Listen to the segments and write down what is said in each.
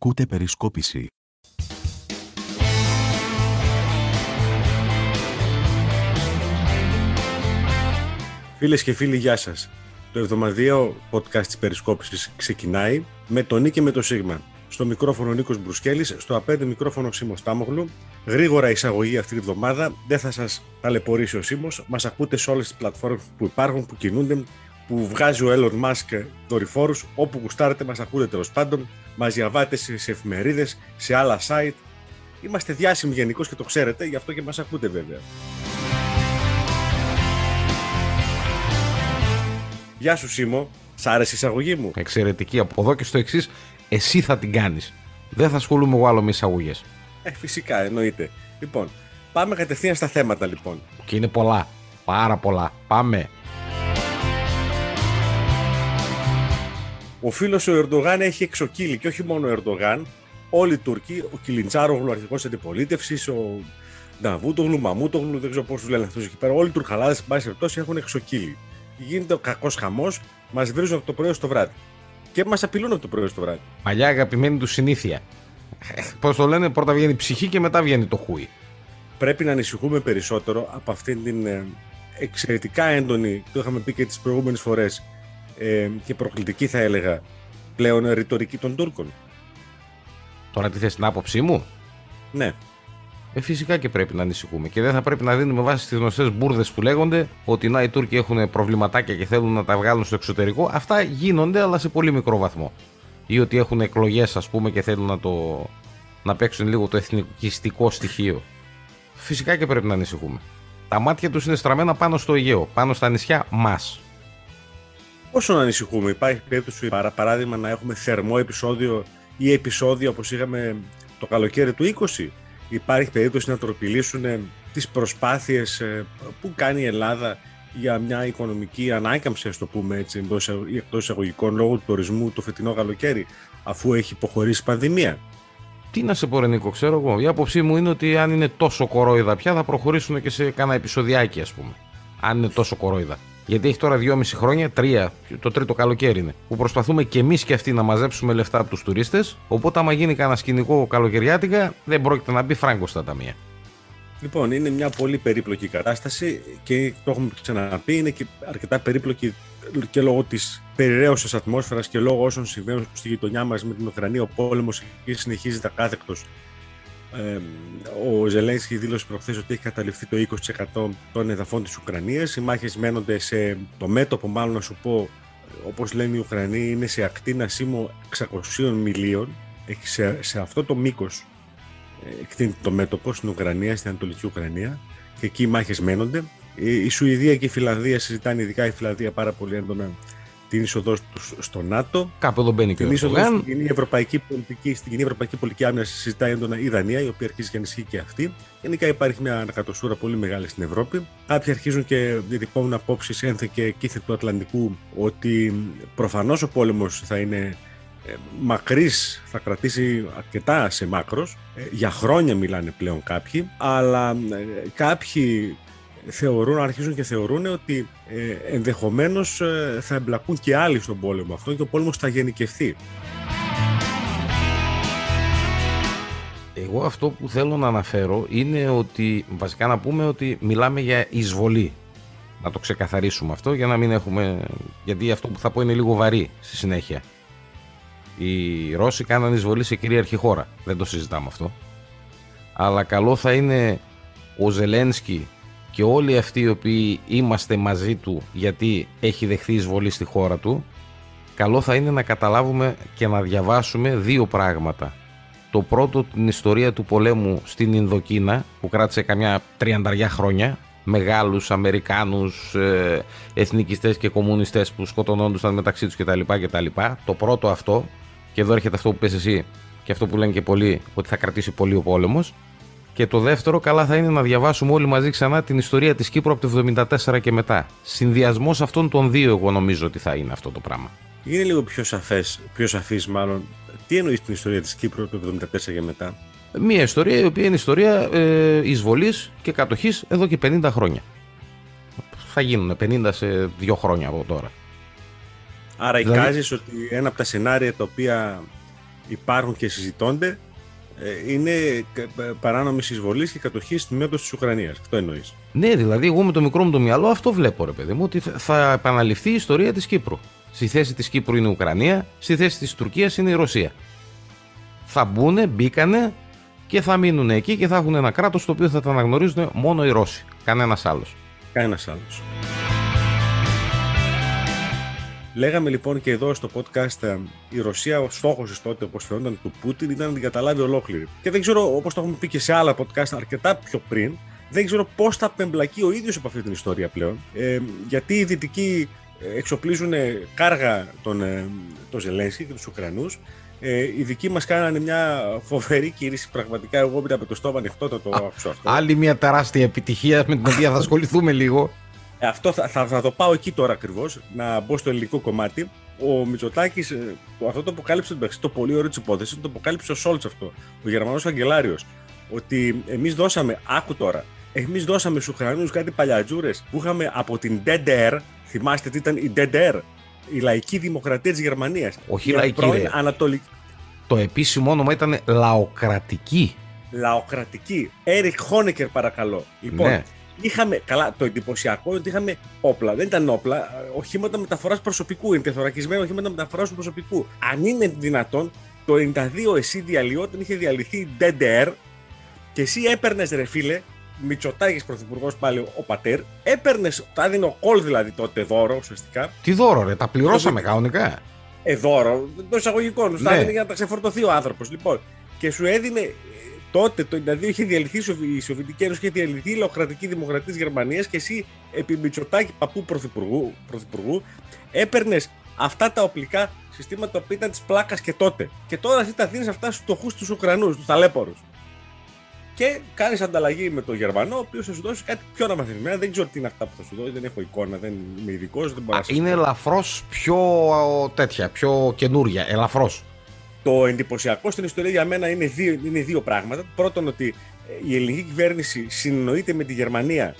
Ακούτε περισκόπηση. Φίλες και φίλοι, γεια σας. Το εβδομαδιαίο podcast της περισκόπησης ξεκινάει με τον Νίκη και με το Σίγμα. Στο μικρόφωνο Νίκος Μπρουσκέλης, στο απέντε μικρόφωνο Σίμος Τάμογλου. Γρήγορα εισαγωγή αυτή τη εβδομάδα, δεν θα σας ταλαιπωρήσει ο Σίμος. Μας ακούτε σε όλες τις πλατφόρμες που υπάρχουν, που κινούνται, που βγάζει ο Elon Musk δορυφόρους, όπου γουστάρετε μας ακούτε τέλος πάντων, μας διαβάτε σε, σε εφημερίδες, σε άλλα site. Είμαστε διάσημοι γενικώς και το ξέρετε, γι' αυτό και μας ακούτε βέβαια. Γεια σου Σίμω, σ' άρεσε η εισαγωγή μου; Εξαιρετική. Από εδώ και στο εξής, εσύ θα την κάνεις. Δεν θα ασχολούμαι εγώ άλλο με εισαγωγές. Ε, φυσικά, εννοείται. Λοιπόν, πάμε κατευθείαν στα θέματα λοιπόν. Και είναι πολλά. Πάρα πολλά. Πάμε. Ο φίλος ο Ερντογάν έχει εξοκύλει και όχι μόνο ο Ερντογάν, όλοι οι Τούρκοι, ο Κιλιντσάρογλου, αρχικό αντιπολίτευσης, ο Νταβούτογλου, Μαμούτογλου, δεν ξέρω πώς τους λένε αυτούς εκεί πέρα. Όλοι οι Τουρκαλάδε, εν πάση περιπτώσει, έχουν εξοκύλει. Γίνεται ο κακός χαμός, μας βρίζουν από το πρωί στο βράδυ. Και μας απειλούν από το πρωί στο βράδυ. Παλιά αγαπημένη τους συνήθεια. Πώς το λένε, πρώτα βγαίνει η ψυχή και μετά βγαίνει το χούι. Πρέπει να ανησυχούμε περισσότερο από αυτήν την ε, εξαιρετικά έντονη, το είχαμε πει και τις προηγούμενες φορές, ε, και προκλητική θα έλεγα πλέον ρητορική των Τούρκων. Τώρα τι θες την άποψή μου; Ναι. Ε, φυσικά και πρέπει να ανησυχούμε. Και δεν θα πρέπει να δίνουμε βάση στις γνωστές μπουρδες που λέγονται ότι να οι Τούρκοι έχουν προβληματάκια και θέλουν να τα βγάλουν στο εξωτερικό. Αυτά γίνονται, αλλά σε πολύ μικρό βαθμό. Ή ότι έχουν εκλογές, ας πούμε, και θέλουν να, το, να παίξουν λίγο το εθνικιστικό στοιχείο. Φυσικά και πρέπει να ανησυχούμε. Τα μάτια τους είναι στραμμένα πάνω στο Αιγαίο, πάνω στα νησιά μας. Πόσο να ανησυχούμε, υπάρχει περίπτωση παρά παράδειγμα να έχουμε θερμό επεισόδιο ή επεισόδιο όπως είχαμε το καλοκαίρι του 20. Υπάρχει περίπτωση να τροπηλήσουν ε, τις προσπάθειες ε, που κάνει η Ελλάδα για μια οικονομική ανάκαμψη, ας το πούμε έτσι, ή εκτός εισαγωγικών λόγω του τουρισμού το φετινό καλοκαίρι, αφού έχει υποχωρήσει η πανδημία. Τι να σε πω, Ρενίκο, ξέρω εγώ. Η άποψή μου είναι ότι αν είναι τόσο κορόιδα πια θα προχωρήσουν και σε κάνα επεισοδιάκι, ας πούμε. Αν είναι τόσο κορόιδα. Γιατί έχει τώρα δυόμιση χρόνια, τρία, το τρίτο καλοκαίρι είναι, που προσπαθούμε και εμείς και αυτοί να μαζέψουμε λεφτά από τους τουρίστες. Οπότε, άμα γίνει κανένα σκηνικό καλοκαιριάτικα, δεν πρόκειται να μπει φράγκο στα ταμεία. Λοιπόν, είναι μια πολύ περίπλοκη κατάσταση και το έχουμε ξαναπεί, είναι και αρκετά περίπλοκη και λόγω της περιραίωση ατμόσφαιρας και λόγω όσων συμβαίνουν στη γειτονιά μας με την Ουκρανία. Ο πόλεμος εκεί συνεχίζεται ακάθεκτος ε, ο Ζελένσκι δήλωσε προχθές ότι έχει καταληφθεί το 20% των εδαφών της Ουκρανίας. Οι μάχες μένονται σε το μέτωπο, μάλλον να σου πω, όπως λένε οι Ουκρανοί, είναι σε ακτίνα σήμω 600 μιλίων. Σε, σε αυτό το μήκος ε, εκτείνει το μέτωπο στην Ουκρανία, στην Ανατολική Ουκρανία και εκεί οι μάχες μένονται. Η Σουηδία και η Φιλανδία συζητάνε, ειδικά η Φιλανδία πάρα πολύ έντονα την είσοδό τους στο ΝΑΤΟ. Κάπου εδώ μπαίνει και την είσοδο στην κοινή ευρωπαϊκή πολιτική, στην κοινή ευρωπαϊκή πολιτική άμυνας συζητάει έντονα η Δανία, η οποία αρχίζει και ανισχύει και αυτή. Γενικά υπάρχει μια ανακατοσούρα πολύ μεγάλη στην Ευρώπη. Κάποιοι αρχίζουν και διατυπώνουν απόψεις ένθε και κήθε του Ατλαντικού ότι προφανώς ο πόλεμος θα είναι ε, μακρύς, θα κρατήσει αρκετά σε μάκρος. Ε, για χρόνια μιλάνε πλέον κάποιοι, αλλά ε, κάποιοι θεωρούν, αρχίζουν και θεωρούν ότι ε, ενδεχομένως ε, θα εμπλακούν και άλλοι στον πόλεμο αυτό και ο πόλεμος θα γενικευθεί. Εγώ αυτό που θέλω να αναφέρω είναι ότι βασικά να πούμε ότι μιλάμε για εισβολή. Να το ξεκαθαρίσουμε αυτό για να μην έχουμε... Γιατί αυτό που θα πω είναι λίγο βαρύ στη συνέχεια. Οι Ρώσοι κάναν εισβολή σε κυρίαρχη χώρα. Δεν το συζητάμε αυτό. Αλλά καλό θα είναι ο Ζελένσκι και όλοι αυτοί οι οποίοι είμαστε μαζί του γιατί έχει δεχθεί εισβολή στη χώρα του καλό θα είναι να καταλάβουμε και να διαβάσουμε δύο πράγματα. Το πρώτο την ιστορία του πολέμου στην Ινδοκίνα που κράτησε καμιά τριανταριά χρόνια μεγάλους Αμερικάνους ε, εθνικιστές και κομμουνιστές που σκοτωνόντουσαν μεταξύ τους κτλ. κτλ. Το πρώτο αυτό και εδώ έρχεται αυτό που πες εσύ και αυτό που λένε και πολλοί ότι θα κρατήσει πολύ ο πόλεμος και το δεύτερο, καλά θα είναι να διαβάσουμε όλοι μαζί ξανά την ιστορία της Κύπρου από το 1974 και μετά. Συνδυασμός αυτών των δύο, εγώ νομίζω ότι θα είναι αυτό το πράγμα. Είναι λίγο πιο σαφές, πιο σαφής μάλλον. Τι εννοείς την ιστορία της Κύπρου από το 1974 και μετά; Μία ιστορία η οποία είναι ιστορία ε, εισβολής και κατοχής εδώ και 50 χρόνια. Θα γίνουν 50 σε δύο χρόνια από τώρα. Άρα δηλαδή... εικάζεις ότι ένα από τα σενάρια τα οποία υπάρχουν και συζητώνται ε, είναι παράνομης εισβολής και κατοχής στη μέτωση της Ουκρανίας. Αυτό εννοείς. Ναι, δηλαδή, εγώ με το μικρό μου το μυαλό αυτό βλέπω, ρε παιδί μου, ότι θα επαναληφθεί η ιστορία της Κύπρου. Στη θέση της Κύπρου είναι η Ουκρανία, στη θέση της Τουρκίας είναι η Ρωσία. Θα μπουν, μπήκανε και θα μείνουν εκεί και θα έχουν ένα κράτος το οποίο θα τα αναγνωρίζουν μόνο οι Ρώσοι. Κανένας άλλος. Κανένας άλλος. Λέγαμε λοιπόν και εδώ στο podcast ε, η Ρωσία, ο στόχος της τότε, όπως φαινόταν του Πούτιν, ήταν να την καταλάβει ολόκληρη. Και δεν ξέρω, όπως το έχουμε πει και σε άλλα podcast αρκετά πιο πριν, δεν ξέρω πώς θα απεμπλακεί ο ίδιος από αυτή την ιστορία πλέον. Ε, γιατί οι Δυτικοί ε, εξοπλίζουν κάργα τον, ε, τον Ζελένσκι και τους Ουκρανούς. Ε, οι δικοί μας κάνανε μια φοβερή κίνηση. Πραγματικά, εγώ μετά από το στόμα ανοιχτό το, το άκουσα αυτό. Άλλη μια τεράστια επιτυχία με την οποία θα ασχοληθούμε λίγο. Ε, αυτό θα, θα, θα, το πάω εκεί τώρα ακριβώς, να μπω στο ελληνικό κομμάτι. Ο Μητσοτάκης, ε, αυτό το αποκάλυψε το πολύ ωραίο της υπόθεσης, το αποκάλυψε ο Σόλτς αυτό, ο Γερμανός Αγγελάριο. Ότι εμείς δώσαμε, άκου τώρα, εμείς δώσαμε στους Ουκρανούς κάτι παλιατζούρες που είχαμε από την DDR. Θυμάστε τι ήταν η DDR, η λαϊκή δημοκρατία της Γερμανίας. Όχι η λαϊκή. Ρε. Ανατολική. Το επίσημο όνομα ήταν λαοκρατική. Λαοκρατική. Έρικ Χόνεκερ, παρακαλώ. Λοιπόν, ναι είχαμε, καλά, το εντυπωσιακό είναι ότι είχαμε όπλα. Δεν ήταν όπλα, οχήματα μεταφοράς προσωπικού. Είναι τεθωρακισμένα οχήματα μεταφοράς προσωπικού. Αν είναι δυνατόν, το 92 εσύ διαλυόταν, είχε διαλυθεί DDR και εσύ έπαιρνες, ρε φίλε, Μητσοτάκης πρωθυπουργός πάλι ο πατέρ, έπαιρνες, τα έδινε ο κόλ δηλαδή τότε δώρο ουσιαστικά. Τι δώρο, ρε, τα πληρώσαμε κανονικά. Ε, δώρο, το εισαγωγικό, ναι. τα έδινε για να τα ξεφορτωθεί ο άνθρωπος. Λοιπόν, και σου έδινε τότε το 1992 είχε διαλυθεί η Σοβιετική Ένωση, είχε διαλυθεί η λαοκρατική δημοκρατία της Γερμανίας και εσύ επί Μητσοτάκη παππού πρωθυπουργού, πρωθυπουργού έπαιρνες αυτά τα οπλικά συστήματα που ήταν της πλάκας και τότε. Και τώρα εσύ τα δίνεις αυτά στους φτωχούς τους Ουκρανούς, τους ταλέπορου. Και κάνεις ανταλλαγή με τον Γερμανό, ο οποίος θα σου δώσει κάτι πιο αναμαθημένα. Δεν ξέρω τι είναι αυτά που θα σου δώσει, δεν έχω εικόνα, δεν είμαι ειδικός. Είναι ελαφρώς πιο τέτοια, πιο καινούρια. Ελαφρώς. Το εντυπωσιακό στην ιστορία για μένα είναι δύο, είναι δύο πράγματα. Πρώτον, ότι ε, η ελληνική κυβέρνηση συνοείται με τη Γερμανία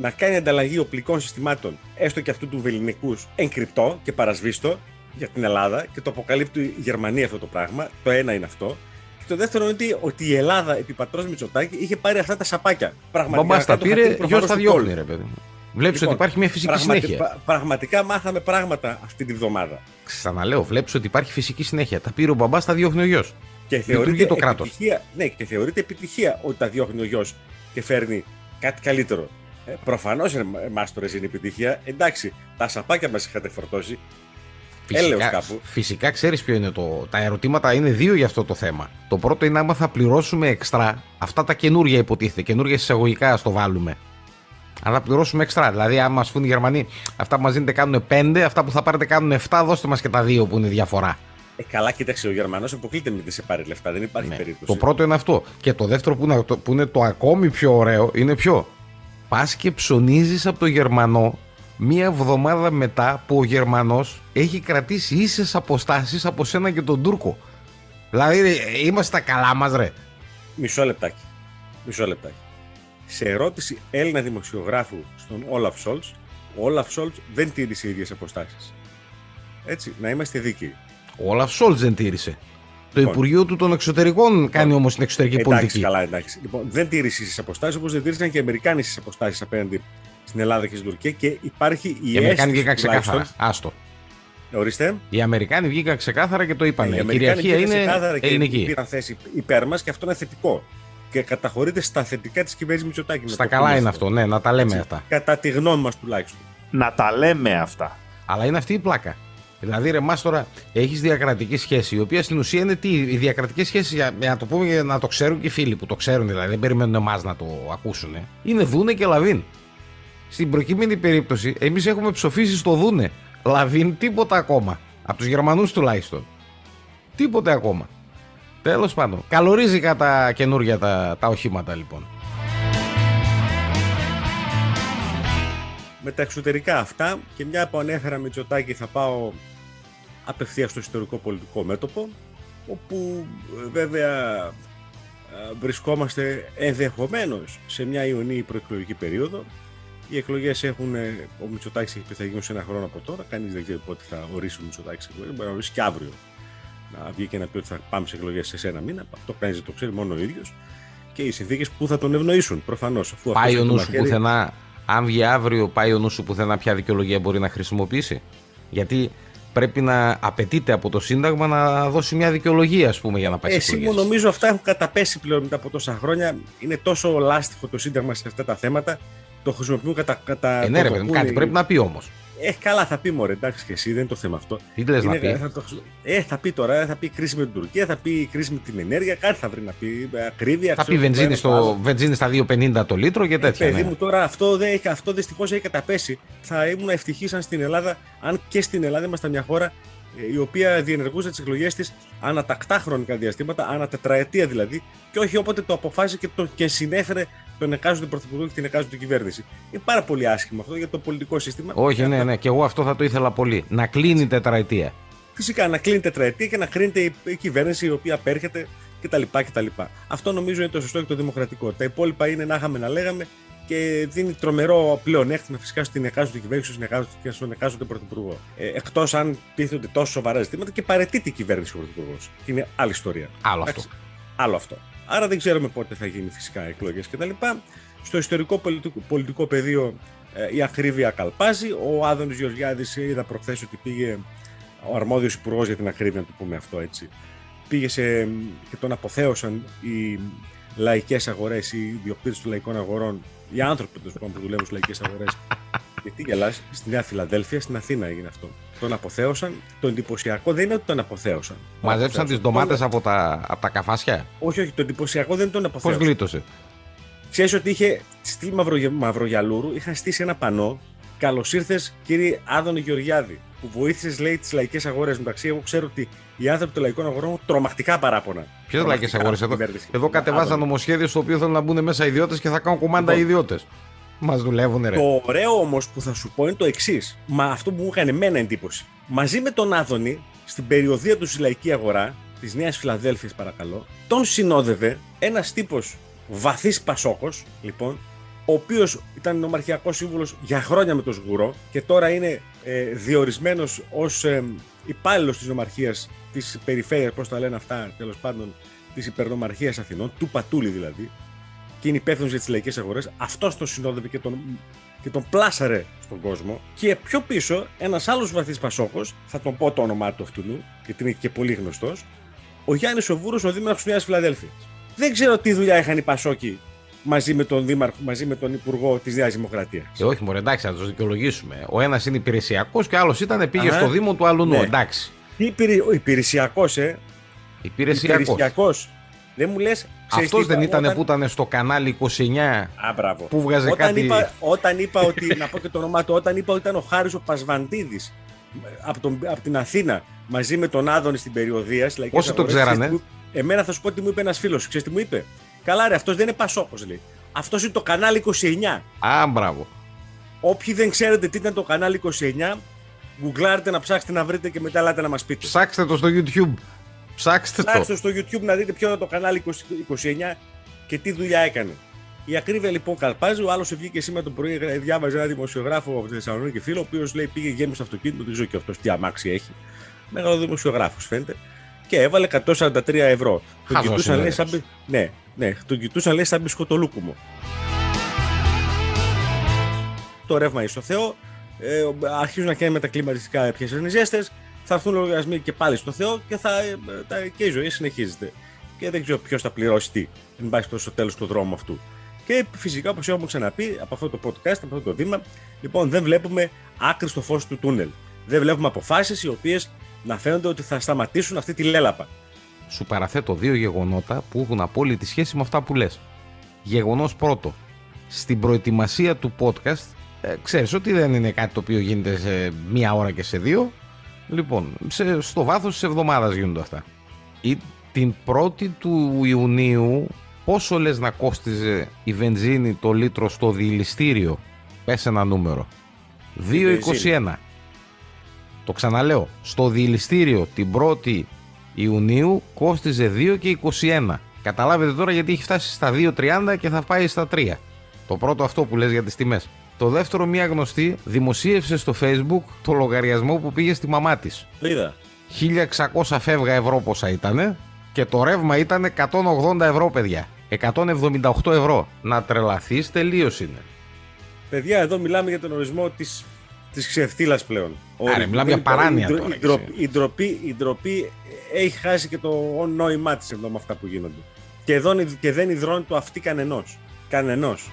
να κάνει ανταλλαγή οπλικών συστημάτων, έστω και αυτού του βεληνικού, εγκρυπτό και παρασβήστο για την Ελλάδα και το αποκαλύπτει η Γερμανία αυτό το πράγμα. Το ένα είναι αυτό. Και το δεύτερο είναι ότι η Ελλάδα επί πατρός Μητσοτάκη είχε πάρει αυτά τα σαπάκια. Πραγματικά. τα πήρε, γιος τα διώχνει, ρε παιδί. Βλέπεις λοιπόν, ότι υπάρχει μια φυσική συνέχεια. Πραγματικά μάθαμε πράγματα αυτή τη βδομάδα. Ξαναλέω, βλέπεις ότι υπάρχει φυσική συνέχεια. Τα πήρε ο μπαμπάς, τα διώχνει ο γιος. Και θεωρείται το κράτος. Ναι, και θεωρείται επιτυχία ότι τα διώχνει ο γιος και φέρνει κάτι καλύτερο. Ε, Προφανώς μάστορε είναι επιτυχία. Εντάξει, τα σαπάκια μας είχατε φορτώσει. Φυσικά, κάπου. φυσικά ξέρεις ποιο είναι το. Τα ερωτήματα είναι δύο για αυτό το θέμα. Το πρώτο είναι άμα θα πληρώσουμε εξτρά αυτά τα καινούργια υποτίθεται, καινούργια εισαγωγικά στο βάλουμε αλλά πληρώσουμε έξτρα. Δηλαδή, αν μα πούν οι Γερμανοί, αυτά που μας δίνετε κάνουν 5, αυτά που θα πάρετε κάνουν 7, δώστε μας και τα 2 που είναι διαφορά. Ε, καλά, κοίταξε, ο Γερμανός αποκλείται με τη σε πάρει λεφτά. Δεν υπάρχει ναι. περίπτωση. Το πρώτο είναι αυτό. Και το δεύτερο που είναι το, που είναι το ακόμη πιο ωραίο είναι ποιο; Πας και ψωνίζεις από το Γερμανό μία εβδομάδα μετά που ο Γερμανός έχει κρατήσει ίσες αποστάσεις από σένα και τον Τούρκο. Δηλαδή, είμαστε τα καλά μας, ρε. Μισό λεπτάκι. Μισό λεπτάκι σε ερώτηση Έλληνα δημοσιογράφου στον Όλαφ Σόλτς, ο Όλαφ Σόλτς δεν τήρησε ίδιες αποστάσεις. Έτσι, να είμαστε δίκαιοι. Ο Όλαφ Σόλτς δεν τήρησε. Το λοιπόν, Υπουργείο του των Εξωτερικών λοιπόν, κάνει όμως την εξωτερική εντάξει, πολιτική. Καλά, εντάξει. Λοιπόν, δεν τήρησε τι αποστάσεις όπως δεν τήρησαν και οι Αμερικάνοι τις αποστάσεις απέναντι στην Ελλάδα και στην Τουρκία και υπάρχει η Οι Αμερικάνοι βγήκαν ξεκάθαρα. Άστο. Ορίστε. Οι Αμερικάνοι βγήκαν ξεκάθαρα και το είπαν. Ναι, η κυριαρχία είναι ελληνική. Και πήραν θέση υπέρ μας και αυτό είναι θετικό και καταχωρείται στα θετικά της κυβέρνησης Μητσοτάκη. Στα καλά είναι αυτό, ναι, να τα λέμε αυτά. Κατά τη γνώμη μας τουλάχιστον. Να τα λέμε αυτά. Αλλά είναι αυτή η πλάκα. Δηλαδή, ρε, μας τώρα έχεις διακρατική σχέση, η οποία στην ουσία είναι τι, οι διακρατικές σχέσεις, για, για, να το πούμε, για να το ξέρουν και οι φίλοι που το ξέρουν, δηλαδή δεν περιμένουν εμάς να το ακούσουν. Είναι δούναι και λαβείν. Στην προκειμένη περίπτωση, εμείς έχουμε ψοφήσει στο δούναι. Λαβείν τίποτα ακόμα. Από τους Γερμανούς τουλάχιστον. Τίποτε ακόμα. Τέλος πάντων. Καλορίζικα τα καινούργια τα, τα οχήματα λοιπόν. Με τα εξωτερικά αυτά και μια που ανέφερα Μητσοτάκη θα πάω απευθείας στο ιστορικό πολιτικό μέτωπο όπου ε, βέβαια ε, βρισκόμαστε ενδεχομένως σε μια ιονή προεκλογική περίοδο. Οι εκλογές έχουν. Ο Μητσοτάκης έχει πει θα γίνουν σε ένα χρόνο από τώρα. Κανείς δεν ξέρει πότε θα ορίσει ο Μητσοτάκης εκλογές. Μπορεί να ορίσει και αύριο να βγει και να πει ότι θα πάμε σε εκλογές σε ένα μήνα. Αυτό κανείς δεν το ξέρει, μόνο ο ίδιος. Και οι συνθήκες που θα τον ευνοήσουν προφανώς. Πάει ο νου σου πουθενά, αν βγει αύριο, πάει ο νου σου πουθενά ποια δικαιολογία μπορεί να χρησιμοποιήσει. Γιατί πρέπει να απαιτείται από το Σύνταγμα να δώσει μια δικαιολογία, ας πούμε, για να πάει ε, σε εκλογές. νομίζω αυτά έχουν καταπέσει πλέον μετά από τόσα χρόνια. Είναι τόσο λάστιχο το Σύνταγμα σε αυτά τα θέματα. Το χρησιμοποιούν κατά. κατά ε, ναι, ρε, κάτι πρέπει να πει όμως. Ε, καλά, θα πει μωρέ, εντάξει και εσύ, δεν είναι το θέμα αυτό. Τι λες να πει; Θα το, ε, θα πει τώρα, θα πει κρίση με την Τουρκία, θα πει κρίση με την ενέργεια, κάτι θα βρει να πει. Ακρίβεια. Θα πει βενζίνη, στο, βενζίνη στα 2,50 το λίτρο και τέτοια. Ε, παιδί ναι. μου, τώρα αυτό, δεν, αυτό δυστυχώς έχει καταπέσει. Θα ήμουν ευτυχής αν στην Ελλάδα, αν και στην Ελλάδα ήμασταν μια χώρα ε, η οποία διενεργούσε τις εκλογές της ανατακτά χρονικά διαστήματα, ανά τετραετία δηλαδή, και όχι όποτε το αποφάσισε και, το, και συνέφερε τον εκάζοντα πρωθυπουργό και την εκάζοντα κυβέρνηση. Είναι πάρα πολύ άσχημο αυτό για το πολιτικό σύστημα. Όχι, ναι, ναι, και εγώ αυτό θα το ήθελα πολύ. Να κλείνει τετραετία. Φυσικά, να κλείνει τετραετία και να κρίνεται η κυβέρνηση η οποία απέρχεται κτλ. κτλ. Αυτό νομίζω είναι το σωστό και το δημοκρατικό. Τα υπόλοιπα είναι να είχαμε να λέγαμε και δίνει τρομερό πλεονέκτημα φυσικά στην εκάζοντα κυβέρνηση και στον εκάζοντα πρωθυπουργό. Ε, Εκτός αν τίθενται τόσο σοβαρά ζητήματα και παρετείται η κυβέρνηση ο πρωθυπουργός. Και είναι άλλη ιστορία. Άλλο αυτό. Άλλο αυτό. Άρα δεν ξέρουμε πότε θα γίνει φυσικά εκλογές κτλ. Στο ιστορικό πολιτικό, πολιτικό πεδίο ε, η ακρίβεια καλπάζει. Ο Άδωνης Γεωργιάδης είδα προχθές ότι πήγε ο αρμόδιος υπουργός για την ακρίβεια, να το πούμε αυτό έτσι. Πήγε σε, και τον αποθέωσαν οι λαϊκές αγορές, οι ιδιοκτήτες των λαϊκών αγορών, οι άνθρωποι που δουλεύουν στις λαϊκές αγορές. Γιατί γελά, στη Νέα Φιλαδέλφια, στην Αθήνα έγινε αυτό. Τον αποθέωσαν. Το εντυπωσιακό δεν είναι ότι τον αποθέωσαν. Μαζέψαν τις ντομάτες από, τα, από τα καφάσια; Όχι, όχι. Το εντυπωσιακό δεν τον αποθέωσαν. Πώς γλίτωσε; Ξέρεις ότι είχε στη Μαυρο, Μαυρογιαλούρου, είχαν στήσει ένα πανό. Καλώς ήρθες, κύριε Άδωνη Γεωργιάδη, που βοήθησες, λέει, τις λαϊκές αγορές. Μεταξύ, εγώ ξέρω ότι οι άνθρωποι των λαϊκών αγορών έχουν τρομακτικά παράπονα. Ποιες λαϊκές αγορές εδώ; Εδώ κατεβάζαν νομοσχέδιο στο οποίο θέλουν να μπουν μέσα ιδιώτες και θα κάνουν κομμάντα λοιπόν, ιδιώτες. Μας δουλεύουν, ρε. Το ωραίο όμως που θα σου πω είναι το εξής. Μα αυτό που μου έκανε εμένα εντύπωση. Μαζί με τον Άδωνη, στην περιοδία του στη λαϊκή αγορά, της Νέας Φιλαδέλφιας, παρακαλώ, τον συνόδευε ένας τύπος βαθύς Πασόκος, λοιπόν, ο οποίος ήταν νομαρχιακός σύμβουλος για χρόνια με τον Σγουρό και τώρα είναι ε, διορισμένος ως ε, υπάλληλος της νομαρχίας της περιφέρειας, πώς τα λένε αυτά, τέλος πάντων, της υπερνομαρχίας Αθηνών, του Πατούλη δηλαδή, και είναι υπεύθυνος για τις λαϊκές αγορές. Αυτό τον συνόδευε και τον, και τον πλάσαρε στον κόσμο. Και πιο πίσω, ένας άλλος βαθύς Πασόκο, θα τον πω το όνομά του αυτού, γιατί είναι και πολύ γνωστός, ο Γιάννης Οβούρο, ο Δήμαρχος Νέας Φιλαδέλφια. Δεν ξέρω τι δουλειά είχαν οι Πασόκοι μαζί με τον Δήμαρχο, μαζί με τον Υπουργό της Νέας Δημοκρατίας. Ε, όχι, μωρέ, εντάξει, να τους δικαιολογήσουμε. Ο ένας είναι υπηρεσιακός και ο άλλος ήταν πήγε στο Δήμο του άλλου ναι. εντάξει. Ο υπηρεσιακός, ε. Υπηρεσιακός. Δεν μου λες. Αυτός δεν ήταν όταν... που ήταν στο κανάλι 29 Α, που βγάζε όταν κάτι. Είπα, όταν είπα ότι. να πω και το όνομά του, όταν είπα ότι ήταν ο Χάρης ο Πασβαντίδης από, από την Αθήνα μαζί με τον Άδωνη στην περιοδία. Όσοι το ξέρανε; Εμένα θα σου πω τι μου είπε ένας φίλος. Ξέρετε τι μου είπε; Καλά, ρε, αυτός δεν είναι Πασόκος, λέει. Αυτός είναι το κανάλι 29. Α, μπράβο. Όποιοι δεν ξέρετε τι ήταν το κανάλι 29, γκουγκλάρετε να ψάξετε να βρείτε και μετά ελάτε να μας πείτε. Ψάξτε το στο YouTube. Ψάξτε, Ψάξτε το. στο YouTube να δείτε ποιο είναι το κανάλι 29 και τι δουλειά έκανε. Η ακρίβεια λοιπόν καλπάζει. Ο άλλος βγήκε σήμερα το πρωί, διάβαζε ένα δημοσιογράφο από τη Θεσσαλονίκη φίλο, ο οποίος λέει πήγε γέμισε αυτοκίνητο, δεν ξέρω και αυτός τι αμάξι έχει. Μεγάλο δημοσιογράφος φαίνεται. Και έβαλε 143 ευρώ. Τον κοιτούσαν, λέει, σαν... Ναι, ναι, τον κοιτούσαν λέει σαν μπισκοτολούκουμο. Το ρεύμα είναι στο Θεό. Ε, αρχίζουν να κάνουν με τα κλιματιστικά ποιες ζέστε θα έρθουν λογαριασμοί και πάλι στο Θεό και, θα, τα, και η ζωή συνεχίζεται. Και δεν ξέρω ποιος θα πληρώσει τι, εν πάση στο τέλος του δρόμου αυτού. Και φυσικά, όπως έχουμε ξαναπεί από αυτό το podcast, από αυτό το βήμα, λοιπόν, δεν βλέπουμε άκρη στο φως του τούνελ. Δεν βλέπουμε αποφάσεις οι οποίες να φαίνονται ότι θα σταματήσουν αυτή τη λέλαπα. Σου παραθέτω δύο γεγονότα που έχουν απόλυτη σχέση με αυτά που λες. Γεγονός πρώτο. Στην προετοιμασία του podcast, ε, ξέρεις ότι δεν είναι κάτι το οποίο γίνεται σε μία ώρα και σε δύο. Λοιπόν, σε, στο βάθος της εβδομάδας γίνονται αυτά. Ή, την 1η του Ιουνίου πόσο λες να κόστιζε η βενζίνη το λίτρο στο διηλιστήριο. Πες ένα νούμερο. 2,21. Το ξαναλέω. Στο διηλιστήριο την 1η Ιουνίου κόστιζε 2,21. Καταλάβετε τώρα γιατί έχει φτάσει στα 2,30 και θα πάει στα 3. Το πρώτο αυτό που λες για τις τιμές. Το δεύτερο, μία γνωστή δημοσίευσε στο facebook το λογαριασμό που πήγε στη μαμά της. Το είδα. 1600 φεύγα ευρώ πόσα ήταν και το ρεύμα ήταν 180 ευρώ, παιδιά. 178 ευρώ. Να τρελαθείς τελείως είναι. Παιδιά, εδώ μιλάμε για τον ορισμό της της ξεφτίλας πλέον. Άρα, μιλάμε για παράνοια η, τώρα. Η ντροπή, η, ντροπή, η ντροπή έχει χάσει και το νόημά της εδώ με αυτά που γίνονται. Και, εδώ, και δεν ιδρώνει το αυτί κανενός. Κανενός.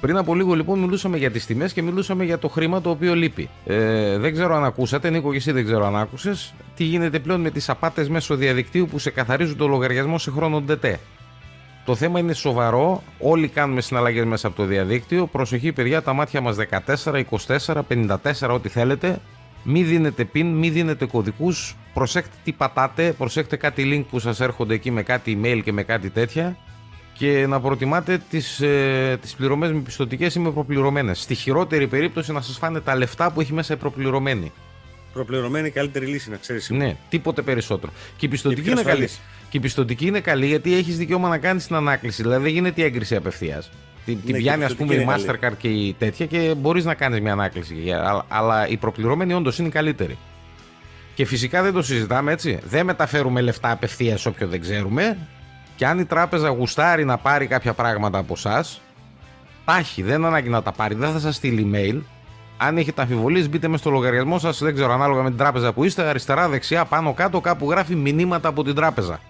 Πριν από λίγο λοιπόν μιλούσαμε για τις τιμές και μιλούσαμε για το χρήμα το οποίο λείπει. Ε, δεν ξέρω αν ακούσατε, Νίκο και εσύ δεν ξέρω αν άκουσες, τι γίνεται πλέον με τις απάτες μέσω διαδικτύου που σε καθαρίζουν το λογαριασμό σε χρόνο ντετέ. Το θέμα είναι σοβαρό, όλοι κάνουμε συναλλαγές μέσα από το διαδίκτυο, προσοχή παιδιά τα μάτια μας 14, 24, 54 ό,τι θέλετε, μη δίνετε pin, μη δίνετε κωδικούς, προσέξτε τι πατάτε, προσέξτε κάτι link που σας έρχονται εκεί με κάτι email και με κάτι τέτοια και να προτιμάτε τις, ε, τις πληρωμές με πιστοτικές ή με προπληρωμένες. Στη χειρότερη περίπτωση να σας φάνε τα λεφτά που έχει μέσα η προπληρωμένη. Προπληρωμένη καλύτερη λύση, να ξέρεις. Ναι, τίποτε περισσότερο. Και η πιστοτική, Και είναι πιο καλή. ασφαλής. Και η πιστοτική είναι καλή γιατί έχεις δικαίωμα να κάνεις την ανάκληση. Δηλαδή δεν γίνεται η έγκριση απευθείας. Την, την Ναι, και πιάνει, η α πούμε, η πιστωτική είναι Mastercard και η τέτοια και μπορείς να κάνεις μια ανάκληση. Για- Αλλά, αλλά η προπληρωμένη όντως είναι η καλύτερη. Και φυσικά δεν το συζητάμε έτσι. Δεν μεταφέρουμε λεφτά απευθείας σε όποιον δεν ξέρουμε. Και αν η τράπεζα γουστάρει να πάρει κάποια πράγματα από εσά, τα έχει. Δεν είναι ανάγκη να τα πάρει. Δεν θα σας στείλει email. Αν έχετε αμφιβολίες, μπείτε μες στο λογαριασμό σας. Δεν ξέρω, ανάλογα με την τράπεζα που είστε, αριστερά, δεξιά, πάνω, κάτω, κάπου γράφει μηνύματα από την τράπεζα.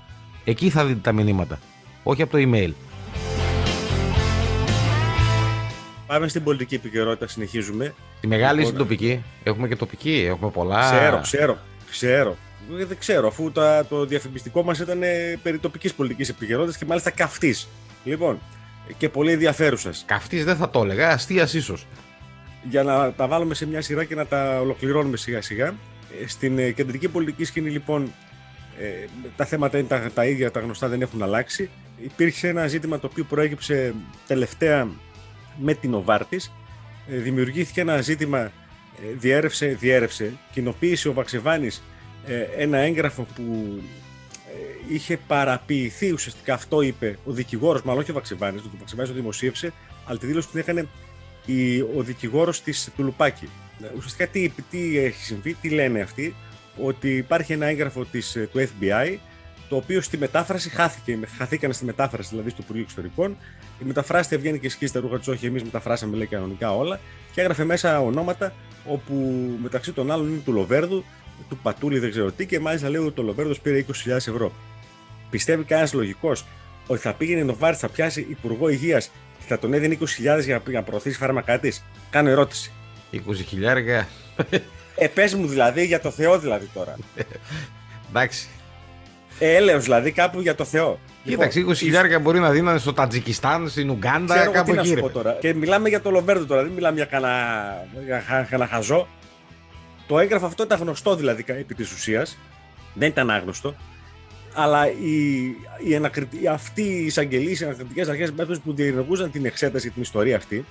Εκεί θα δείτε τα μηνύματα. Όχι από το email. Πάμε στην πολιτική επικαιρότητα, συνεχίζουμε. Τη μεγάλη ή Λοιπόν, στην τοπική. Έχουμε και τοπική, έχουμε πολλά. Ξέρω, ξέρω, ξέρω. Ε, Δεν ξέρω, αφού τα, το διαφημιστικό μας ήταν ε, περί τοπικής πολιτικής επικαιρότητας και μάλιστα καυτής. Λοιπόν, και πολύ ενδιαφέρουσα. Καυτής δεν θα το έλεγα, αστείας ίσως. Για να τα βάλουμε σε μια σειρά και να τα ολοκληρώνουμε σιγά σιγά. Ε, Στην ε, κεντρική πολιτική σκηνή, λοιπόν, ε, τα θέματα είναι τα, τα ίδια, τα γνωστά δεν έχουν αλλάξει. Υπήρξε ένα ζήτημα το οποίο προέκυψε τελευταία με την Οβάρτης. Ε, δημιουργήθηκε ένα ζήτημα, ε, διέρευσε, διέρευσε, κοινοποίησε ο Βαξεβάνης ε, ένα έγγραφο που ε, είχε παραποιηθεί ουσιαστικά αυτό είπε ο δικηγόρος, μάλλον όχι ο Βαξεβάνης, ο Βαξεβάνης το δημοσίευσε, αλλά τη δήλωση την έκανε η, ο δικηγόρος της Τουλουπάκη. Ε, Ουσιαστικά τι, τι έχει συμβεί, τι λένε αυτοί, ότι υπάρχει ένα έγγραφο της, ε, του FBI το οποίο στη μετάφραση χάθηκε. Χαθήκανε στη μετάφραση δηλαδή στο Υπουργείο Εξωτερικών. Η μεταφράστη έβγαινε και σκίζει τα ρούχα της, όχι εμείς μεταφράσαμε λέει κανονικά όλα. Και έγραφε μέσα ονόματα όπου μεταξύ των άλλων είναι του Λοβέρδου, του Πατούλη δεν ξέρω τι και μάλιστα λέει ότι το Λοβέρδος πήρε 20.000 ευρώ. Πιστεύει κανένας λογικός ότι θα πήγαινε η Νοβάρτη, θα πιάσει Υπουργό Υγείας και θα τον έδινε 20.000 για να προωθήσει φάρμακά της; Κάνω ερώτηση. 20 χιλιάρικα. Ε, πες μου δηλαδή για το Θεό δηλαδή τώρα. Εντάξει. Ε, έλεος δηλαδή κάπου για το Θεό. Κοίταξε, 20 Λοιπόν, χιλιάρικα μπορεί να δίνανε στο Τατζικιστάν, στην Ουγγάντα, Ξέρω εγώ κάπου τι να εκεί. σου ρε. πω τώρα. Και μιλάμε για το Λοβέρδο τώρα, δεν μιλάμε για κανένα, για χα- κανένα χαζό. Το έγγραφο αυτό ήταν γνωστό δηλαδή επί της ουσίας. Δεν ήταν άγνωστο. Αλλά οι, οι ανακριτ- οι- αυτοί οι εισαγγελίε, οι ανακριτικές αρχές που διενεργούσαν την εξέταση, την ιστορία αυτή,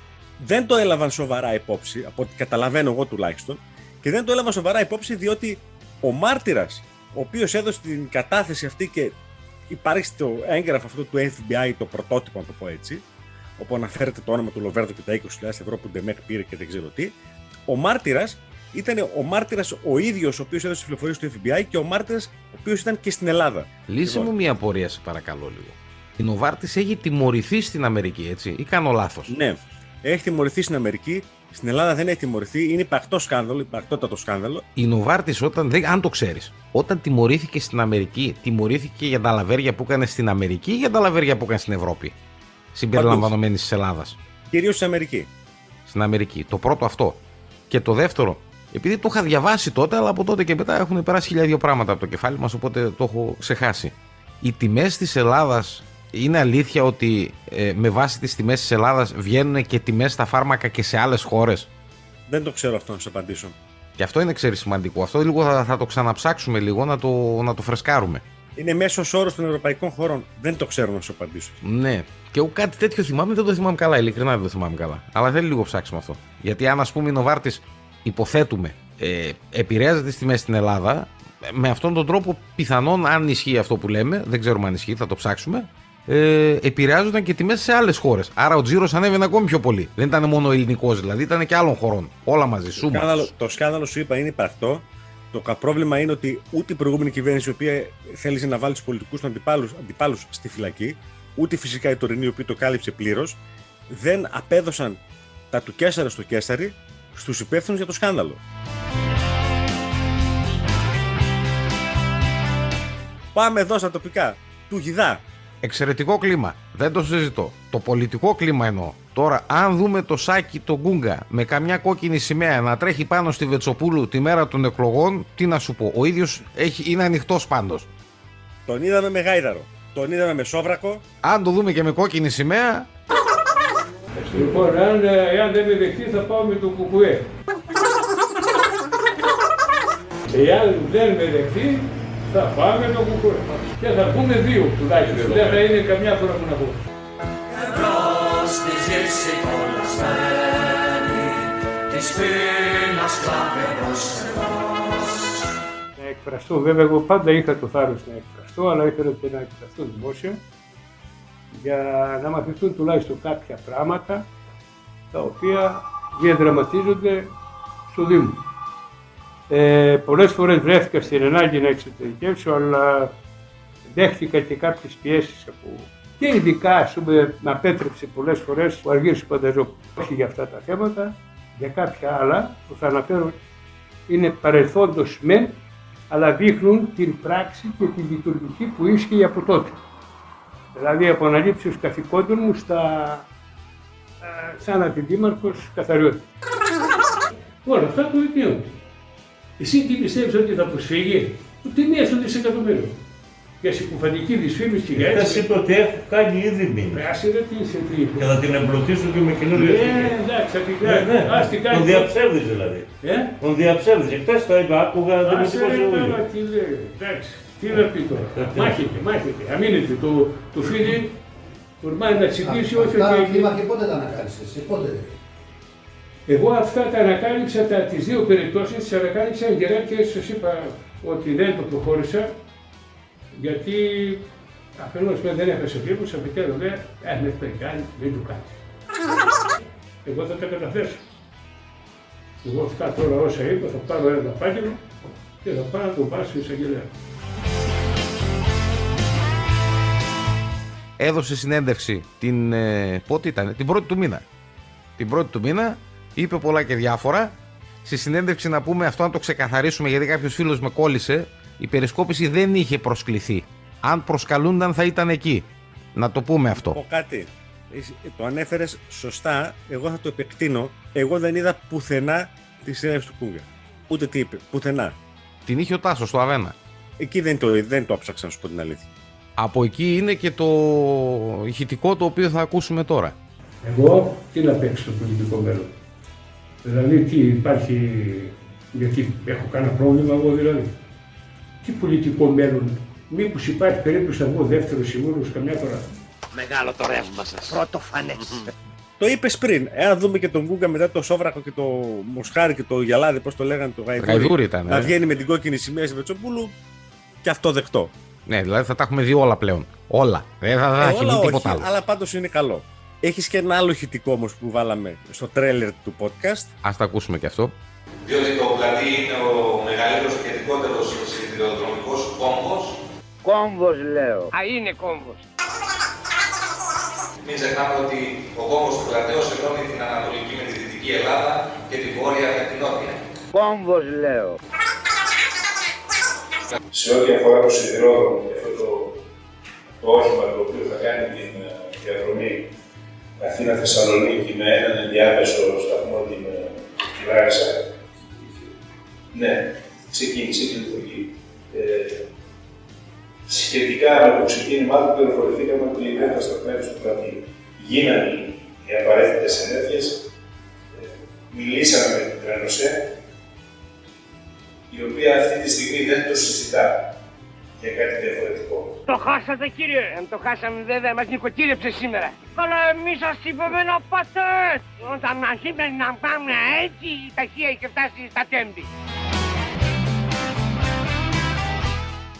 δεν το έλαβαν σοβαρά υπόψη, από ό,τι καταλαβαίνω εγώ τουλάχιστον, και δεν το έλαβαν σοβαρά υπόψη διότι ο μάρτυρας, ο οποίος έδωσε την κατάθεση αυτή και υπάρχει στο έγγραφο αυτό του FBI το πρωτότυπο, να το πω έτσι, όπου αναφέρεται το όνομα του Λοβέρδο και τα 20.000 ευρώ που Ντεμέχ πήρε και δεν ξέρω τι. Ο μάρτυρας ήταν ο μάρτυρας ο ίδιος ο οποίος έδωσε τι πληροφορίε του FBI και ο μάρτυρας ο οποίος ήταν και στην Ελλάδα. Λύσε Λοιπόν. μου μία απορία, σε παρακαλώ λίγο. Η Νοβάρτη έχει τιμωρηθεί στην Αμερική, έτσι, ή κάνω λάθος; Ναι, έχει τιμωρηθεί στην Αμερική. Στην Ελλάδα δεν έχει τιμωρηθεί. Είναι υπαρκτό σκάνδαλο, υπαρκτότατο σκάνδαλο. Η Νοβάρτη, όταν. Δεν, αν το ξέρεις, όταν τιμωρήθηκε στην Αμερική, τιμωρήθηκε για τα λαβέρια που έκανε στην Αμερική ή για τα λαβέρια που έκανε στην Ευρώπη. Συμπεριλαμβανομένης της Ελλάδας; Κυρίως στην Αμερική. Στην Αμερική. Το πρώτο αυτό. Και το δεύτερο, επειδή το είχα διαβάσει τότε, αλλά από τότε και μετά έχουν περάσει χίλια δύο πράγματα από το κεφάλι μας, οπότε το έχω ξεχάσει. Οι τιμές της Ελλάδας είναι αλήθεια ότι ε, με βάση τις τιμές της Ελλάδας βγαίνουν και τιμές στα φάρμακα και σε άλλες χώρες; Δεν το ξέρω αυτό να σου απαντήσω. Και αυτό είναι ξέρεις σημαντικό. Αυτό λίγο θα, θα το ξαναψάξουμε λίγο να το, να το φρεσκάρουμε. Είναι μέσος όρος των ευρωπαϊκών χωρών. Δεν το ξέρω να σου απαντήσω. Ναι. Και εγώ κάτι τέτοιο θυμάμαι, δεν το θυμάμαι καλά. Ειλικρινά δεν το θυμάμαι καλά. Αλλά θέλει λίγο ψάξιμο αυτό. Γιατί αν ας πούμε η Νοβάρτη, υποθέτουμε, ε, επηρεάζεται τις τιμές στην Ελλάδα, με αυτόν τον τρόπο πιθανόν, αν ισχύει αυτό που λέμε, δεν ξέρουμε αν ισχύει, θα το ψάξουμε, ε, επηρεάζονταν και τιμές σε άλλες χώρες. Άρα ο τζίρος ανέβαινε ακόμη πιο πολύ. Δεν ήταν μόνο ελληνικός δηλαδή, ήταν και άλλων χωρών. Όλα μαζί. Το Σούμα. σκάνδαλο, το σκάνδαλο σου είπα είναι υπαρκτό. Το κα- πρόβλημα είναι ότι ούτε η προηγούμενη κυβέρνηση, η οποία θέλησε να βάλει τους πολιτικούς του αντιπάλου στη φυλακή, ούτε φυσικά η τωρινή, η οποία το κάλυψε πλήρως, δεν απέδωσαν τα του Κέσσαρα στο Κέσσαρι στους υπεύθυνους για το σκάνδαλο. Πάμε εδώ στα τοπικά. Του Γιδά. Εξαιρετικό κλίμα. Δεν το συζητώ. Το πολιτικό κλίμα εννοώ. Τώρα, αν δούμε το σάκι το Γκούγκα με καμιά κόκκινη σημαία να τρέχει πάνω στη Βετσοπούλου τη μέρα των εκλογών, τι να σου πω. Ο ίδιος είναι ανοιχτός πάντως. Τον είδαμε με γάιδαρο. Τον είδαμε με σόβρακο. Αν το δούμε και με κόκκινη σημαία, Λοιπόν, αν, ε, εάν δεν με δεχτεί θα πάω με το κουκουέ. Εάν δεν με δεχτεί θα πάμε με το κουκουέ. Και θα πούμε δύο τουλάχιστον. Δεν θα είναι καμιά φορά που να πω. Εμπρός της γης η κολλασμένη, της πείνας κλάβερος ενός. Να εκφραστώ, βέβαια, εγώ πάντα είχα το θάρρος να εκφραστώ, αλλά ήθελα και να εκφραστώ δημόσια για να μαθηθούν τουλάχιστον κάποια πράγματα τα οποία διαδραματίζονται στο Δήμο. Ε, πολλές φορές βρέθηκα στην ανάγκη να εξωτερικεύσω, αλλά δέχτηκα και κάποιες πιέσεις από και ειδικά, ας πούμε, με απέτρεψε πολλές φορές ο Αργύρης Πανταζόπουλος. Όχι για αυτά τα θέματα, για κάποια άλλα που θα αναφέρω είναι παρελθόντος μεν, αλλά δείχνουν την πράξη και τη λειτουργική που ίσχυε από τότε. Δηλαδή από αναλήψεως καθηκόντων μου στα, ε, σαν αντιδήμαρχος καθαριότητα. Όλα αυτά το δικαίωμα. Εσύ τι πιστεύεις ότι θα προσφύγει, ούτε μία στο δισεκατομμύριο. Για συκοφαντική δυσφήμιση για Χθες έτσι. είπε ότι έχω κάνει ήδη μήνυση. Άσε ρε τι είσαι τι είπε. Και θα την εμπλουτίσω και με καινούργια Ναι, στοιχεία. εντάξει, θα την Ναι, κάνει. ναι. Ας την κάνει. Τον διαψεύδεις δηλαδή. Ε; Τον διαψεύδεις. Χθες το είπα, άκουγα Άσε ρε δημοτικό τώρα συμβούλιο. τι λέει. Εντάξει, τι να πει τώρα. Μάχεται, μάχεται. Αμήνεται. Το, το φίλι τολμάει να τσιμπήσει όχι Αυτά ότι κλίμα και πότε τα ανακάλυψες, εσύ πότε ρε. Εγώ αυτά τα ανακάλυψα, τα, τις δύο περιπτώσεις τις ανακάλυψα γερά και σας είπα ότι δεν το προχώρησα γιατί αφενός με δεν έχασε ο Δήμος, αφετέρου λέει, αν με έχει κάνει, δεν του κάνει. Εγώ θα τα καταθέσω. Εγώ αυτά τώρα όσα είπα θα πάρω ένα φάκελο και θα πάω να τον πάω στην εισαγγελέα. Έδωσε συνέντευξη την. Ε, πότε ήταν, την πρώτη του μήνα. Την πρώτη του μήνα είπε πολλά και διάφορα. Στη συνέντευξη να πούμε αυτό, να το ξεκαθαρίσουμε, γιατί κάποιος φίλος με κόλλησε. Η περισκόπηση δεν είχε προσκληθεί. Αν προσκαλούνταν, θα ήταν εκεί. Να το πούμε αυτό. πω κάτι. Εσύ Το ανέφερες σωστά. Εγώ θα το επεκτείνω. Εγώ δεν είδα πουθενά τη συνέντευξη του Κούγκα. Ούτε τι είπε. Πουθενά. Την είχε ο Τάσος στο Αβένα. Εκεί δεν το, δεν το άψαξα να σου πω την αλήθεια. Από εκεί είναι και το ηχητικό το οποίο θα ακούσουμε τώρα. Εγώ τι να παίξω στο πολιτικό μέλλον; Δηλαδή τι υπάρχει, γιατί έχω κανένα πρόβλημα εγώ δηλαδή; Τι πολιτικό μέλλον, μήπως υπάρχει περίπτωση να βγω δεύτερος σίγουρος καμιά φορά; Μεγάλο το ρεύμα σας. Πρωτοφανές. Το είπες πριν. Εάν δούμε και τον Γκούγκα μετά το Σόβρακο και το Μοσχάρι και το Γιαλάδι, πώς το λέγανε, το Γαϊδούρι. Γαϊδούρι ήταν, Να ε. βγαίνει με την κόκκινη σημαία στη Βετσοπούλου και αυτό δεκτό. Ναι, δηλαδή θα τα έχουμε δει όλα πλέον. Όλα. Δεν θα, θα Ε, έχει όλα δει τίποτα όχι, άλλο. αλλά πάντως είναι καλό. Έχεις και ένα άλλο ηχητικό όμως που βάλαμε στο τρέλερ του podcast. Ας τα ακούσουμε και αυτό. διότι το πλατή είναι ο μεγαλύτερος και ειδικότερος σιδηροδρομικός κόμβος. Κόμβος λέω. Α, είναι κόμβος. Μην ξεχνάμε ότι ο κόμβος του πλατέως ενώνει την Ανατολική με τη Δυτική Ελλάδα και τη Βόρεια με την Νότια. Κόμβος λέω. Σε ό,τι αφορά το σιδηρόδρομο και αυτό το, το όχημα το οποίο θα κάνει την ε, διαδρομή Αθήνα-Θεσσαλονίκη με έναν ενδιάμεσο σταθμό την, ε, τη Λάρισα. Ναι, ξεκίνησε και λειτουργεί. Ε, σχετικά με το ξεκίνημά του, πληροφορηθήκαμε ότι δεν θα σταθμεύσει στο πλατή. Γίνανε οι απαραίτητες ενέργειες. Μιλήσαμε με την Τρένοσέ, η οποία αυτή τη στιγμή δεν το συζητά για κάτι διαφορετικό. Το χάσατε κύριε. Αν το χάσαμε βέβαια μας νοικοκύρεψε σήμερα. Αλλά εμείς σας είπαμε να πάτε. Όταν μας είπε να πάμε έτσι η ταχεία είχε φτάσει στα τέμπη.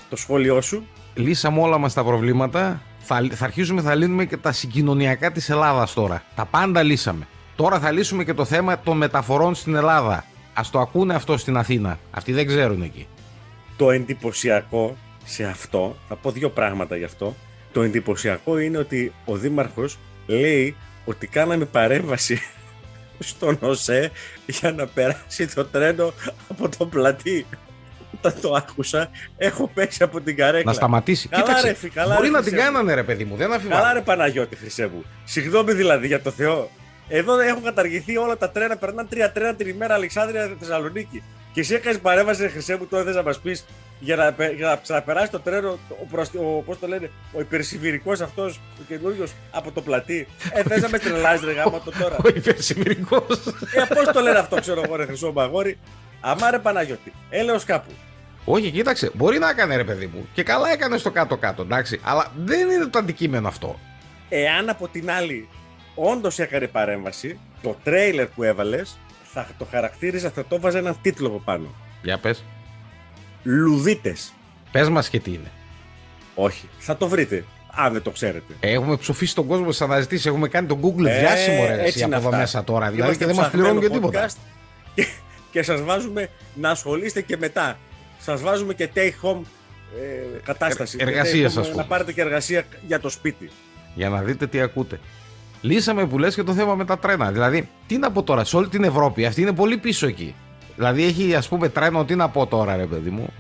Το σχόλιο σου. Λύσαμε όλα μας τα προβλήματα. Θα, θα αρχίσουμε, θα λύνουμε και τα συγκοινωνιακά της Ελλάδας τώρα. Τα πάντα λύσαμε. Τώρα θα λύσουμε και το θέμα των μεταφορών στην Ελλάδα. Ας το ακούνε αυτό στην Αθήνα. Αυτοί δεν ξέρουν εκεί. Το εντυπωσιακό σε αυτό, θα πω δύο πράγματα γι' αυτό. Το εντυπωσιακό είναι ότι ο Δήμαρχος λέει ότι κάναμε παρέμβαση στον ΟΣΕ για να περάσει το τρένο από το πλατή. Όταν το άκουσα, έχω πέσει από την καρέκλα. Να σταματήσει. Καλά, Κοίταξε, ρε, φι- καλά, μπορεί ρε, να την Χρυσέ μου. κάνανε ρε παιδί μου, δεν αφιβάλλω. Καλά ρε Παναγιώτη Χρυσέ μου. Συγγνώμη δηλαδή για το Θεό. Εδώ έχουν καταργηθεί όλα τα τρένα, περνάνε τρία τρένα την ημέρα Αλεξάνδρεια Θεσσαλονίκη. Και εσύ έκανες παρέμβαση, ρε Χρυσέ μου, τώρα θες να μας πεις για να, πε- για να ξαναπεράσει το τρένο, ο, προς- ο, πώς το λένε, ο υπερσυμβηρικός αυτός, ο καινούριο από το πλατή. Ε, θες να με τρελάζει, ρε γάμα το τώρα. Ο υπερσημερικός. ε, πώς το λένε αυτό, ξέρω εγώ, ρε Χρυσό Μαγόρι. Αμά ρε Παναγιώτη, έλεος κάπου. Όχι, κοίταξε, μπορεί να έκανε ρε παιδί μου. Και καλά έκανε στο κάτω-κάτω, εντάξει. Αλλά δεν είναι το αντικείμενο αυτό. Εάν από την άλλη όντως έκανε παρέμβαση, το τρέιλερ που έβαλες θα το χαρακτήριζα, θα το βάζα έναν τίτλο από πάνω. Για πες. Λουδίτες. Πες μας και τι είναι. Όχι, θα το βρείτε, αν δεν το ξέρετε. Έχουμε ψοφήσει τον κόσμο στις αναζητήσεις. Έχουμε κάνει τον Google Ε, διάσημο ρε, έτσι εσύ, είναι από εδώ αυτά. μέσα τώρα. Δηλαδή Είμαστε και δεν μας πληρώνουν και ψαχμένο τίποτα. podcast Και, και σας βάζουμε να ασχολείστε και μετά. Σας βάζουμε και take home ε, κατάσταση. Ε, εργασίες, Take home, ας πούμε. Να πάρετε και εργασία για το σπίτι. Για να δείτε τι ακούτε. Λύσαμε που λες και το θέμα με τα τρένα. Δηλαδή, τι να πω τώρα, σε όλη την Ευρώπη, αυτή είναι πολύ πίσω εκεί. Δηλαδή, έχει ας πούμε τρένο, τι να πω τώρα, ρε παιδί μου.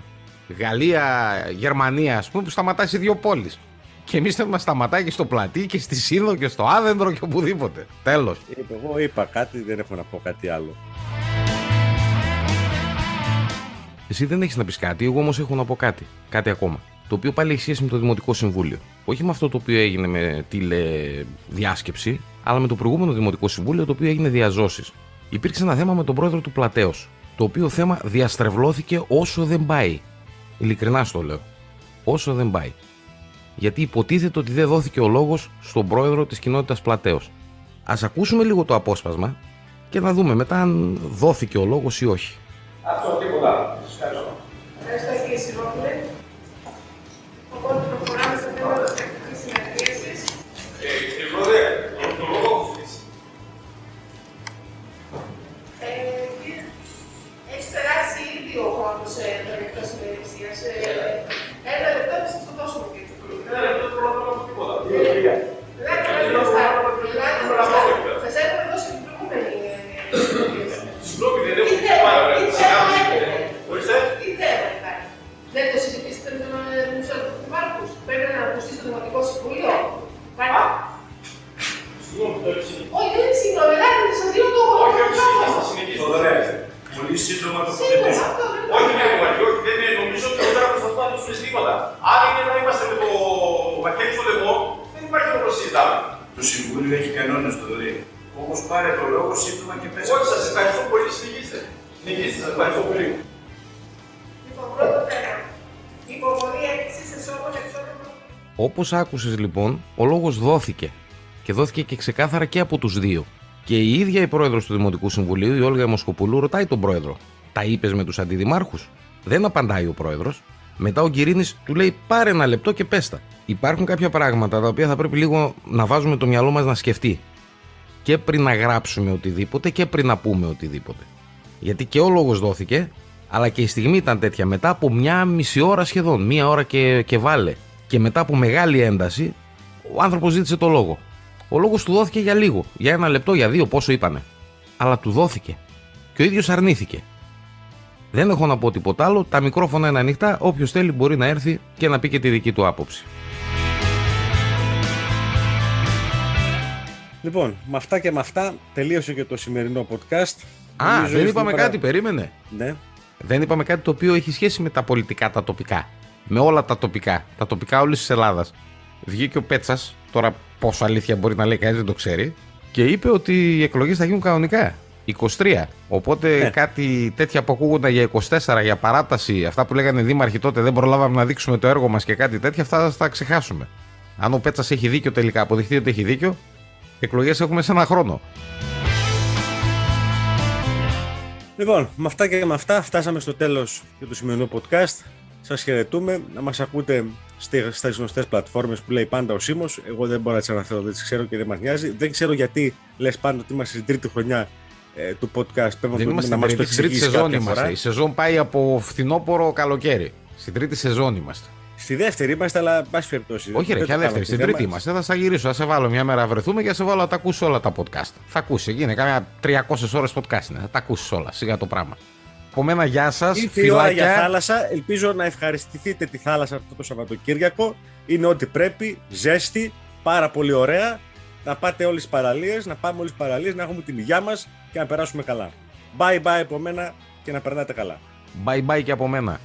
Γαλλία, Γερμανία, ας πούμε, που σταματάει σε δύο πόλεις. Και εμείς θέλουμε να σταματάει και στο πλατή και στη Σύνδο και στο Άδεντρο και οπουδήποτε. Τέλος. Εγώ είπα κάτι, δεν έχω να πω κάτι άλλο. Εσύ δεν έχεις να πεις κάτι, εγώ όμως έχω να πω κάτι. Κάτι ακόμα. Το οποίο πάλι έχει σχέση με το Δημοτικό Συμβούλιο. Όχι με αυτό το οποίο έγινε με τηλεδιάσκεψη, αλλά με το προηγούμενο Δημοτικό Συμβούλιο το οποίο έγινε διαζώσεις. Υπήρξε ένα θέμα με τον πρόεδρο του Πλατέως. Το οποίο θέμα διαστρεβλώθηκε όσο δεν πάει. Ειλικρινά στο λέω. Όσο δεν πάει. Γιατί υποτίθεται ότι δεν δόθηκε ο λόγος στον πρόεδρο της κοινότητας Πλατέως. Α ακούσουμε λίγο το απόσπασμα και να δούμε μετά αν δόθηκε ο λόγος ή όχι. Αυτό, τίποτα Όπως άκουσες λοιπόν, ο λόγος δόθηκε. Και δόθηκε και ξεκάθαρα και από τους δύο. Και η ίδια η πρόεδρος του Δημοτικού Συμβουλίου, η Όλγα Μοσκοπουλού, ρωτάει τον πρόεδρο: Τα είπες με τους αντιδημάρχους; Δεν απαντάει ο πρόεδρος. Μετά ο Κυρίνη του λέει: Πάρε ένα λεπτό και πέστα. Υπάρχουν κάποια πράγματα τα οποία θα πρέπει λίγο να βάζουμε το μυαλό μας να σκεφτεί. Και πριν να γράψουμε οτιδήποτε και πριν να πούμε οτιδήποτε. Γιατί και ο λόγος δόθηκε, αλλά και η στιγμή ήταν τέτοια. Μετά από μια μισή ώρα σχεδόν, μία ώρα και, και βάλε. Και μετά από μεγάλη ένταση, ο άνθρωπος ζήτησε το λόγο. Ο λόγος του δόθηκε για λίγο, για ένα λεπτό, για δύο, πόσο είπανε. Αλλά του δόθηκε. Και ο ίδιος αρνήθηκε. Δεν έχω να πω τίποτα άλλο. Τα μικρόφωνα είναι ανοιχτά. Όποιος θέλει μπορεί να έρθει και να πει και τη δική του άποψη. Λοιπόν, με αυτά και με αυτά τελείωσε και το σημερινό podcast. Α, Νομίζω δεν ήρθε είπαμε η ώρα- κάτι, περίμενε. Ναι. Δεν είπαμε κάτι το οποίο έχει σχέση με τα πολιτικά, τα τοπικά. Με όλα τα τοπικά. Τα τοπικά όλης της Ελλάδας. Βγήκε ο Πέτσας, τώρα πόσο αλήθεια μπορεί να λέει κανείς δεν το ξέρει, και είπε ότι οι εκλογές θα γίνουν κανονικά. 23. Οπότε Ναι. κάτι τέτοια που ακούγονταν για 24, για παράταση, αυτά που λέγανε οι δήμαρχοι τότε δεν προλάβαμε να δείξουμε το έργο μας και κάτι τέτοια, αυτά θα τα ξεχάσουμε. Αν ο Πέτσας έχει δίκιο τελικά, αποδειχθεί ότι έχει δίκιο, εκλογές έχουμε σε ένα χρόνο. Λοιπόν, με αυτά και με αυτά φτάσαμε στο τέλος και του σημερινού podcast. Σας χαιρετούμε. Να μας ακούτε στις γνωστές πλατφόρμες που λέει πάντα ο Σίμω. Εγώ δεν μπορώ να τις αναφέρω, δεν τις ξέρω και δεν μας νοιάζει. Δεν ξέρω γιατί λες πάντα ότι είμαστε στην τρίτη χρονιά ε, του podcast. Πρέπει Δεν να είμαστε μας στην το τρίτη, στην τρίτη εξηγήσει σεζόν κάποια είμαστε. φορά. Η σεζόν πάει από φθινόπωρο καλοκαίρι. Στην τρίτη σεζόν είμαστε. Στη δεύτερη είμαστε, αλλά εν πάση περιπτώσει. Όχι, ρε, δεν ποια το δεύτερη. κάναμε Στην το τρίτη θέμα. είμαστε. Θα σε γυρίσω. Θα σε βάλω μια μέρα να βρεθούμε και θα σε βάλω να τα ακούσει όλα τα podcast. Θα ακούσει. Γίνει καμιά 300 ώρες podcast είναι. Θα τα ακούσεις όλα. Σιγά το πράγμα. Από μένα, γεια σας. Ήρθε η ώρα για θάλασσα. Ελπίζω να ευχαριστηθείτε τη θάλασσα αυτό το Σαββατοκύριακο. Είναι ό,τι πρέπει. Ζέστη. Πάρα πολύ ωραία. Να πάτε όλες τις παραλίες, να πάμε όλες τις παραλίες, να έχουμε την υγειά μας και να περάσουμε καλά. Bye bye από μένα και να περνάτε καλά. Bye bye και από μένα.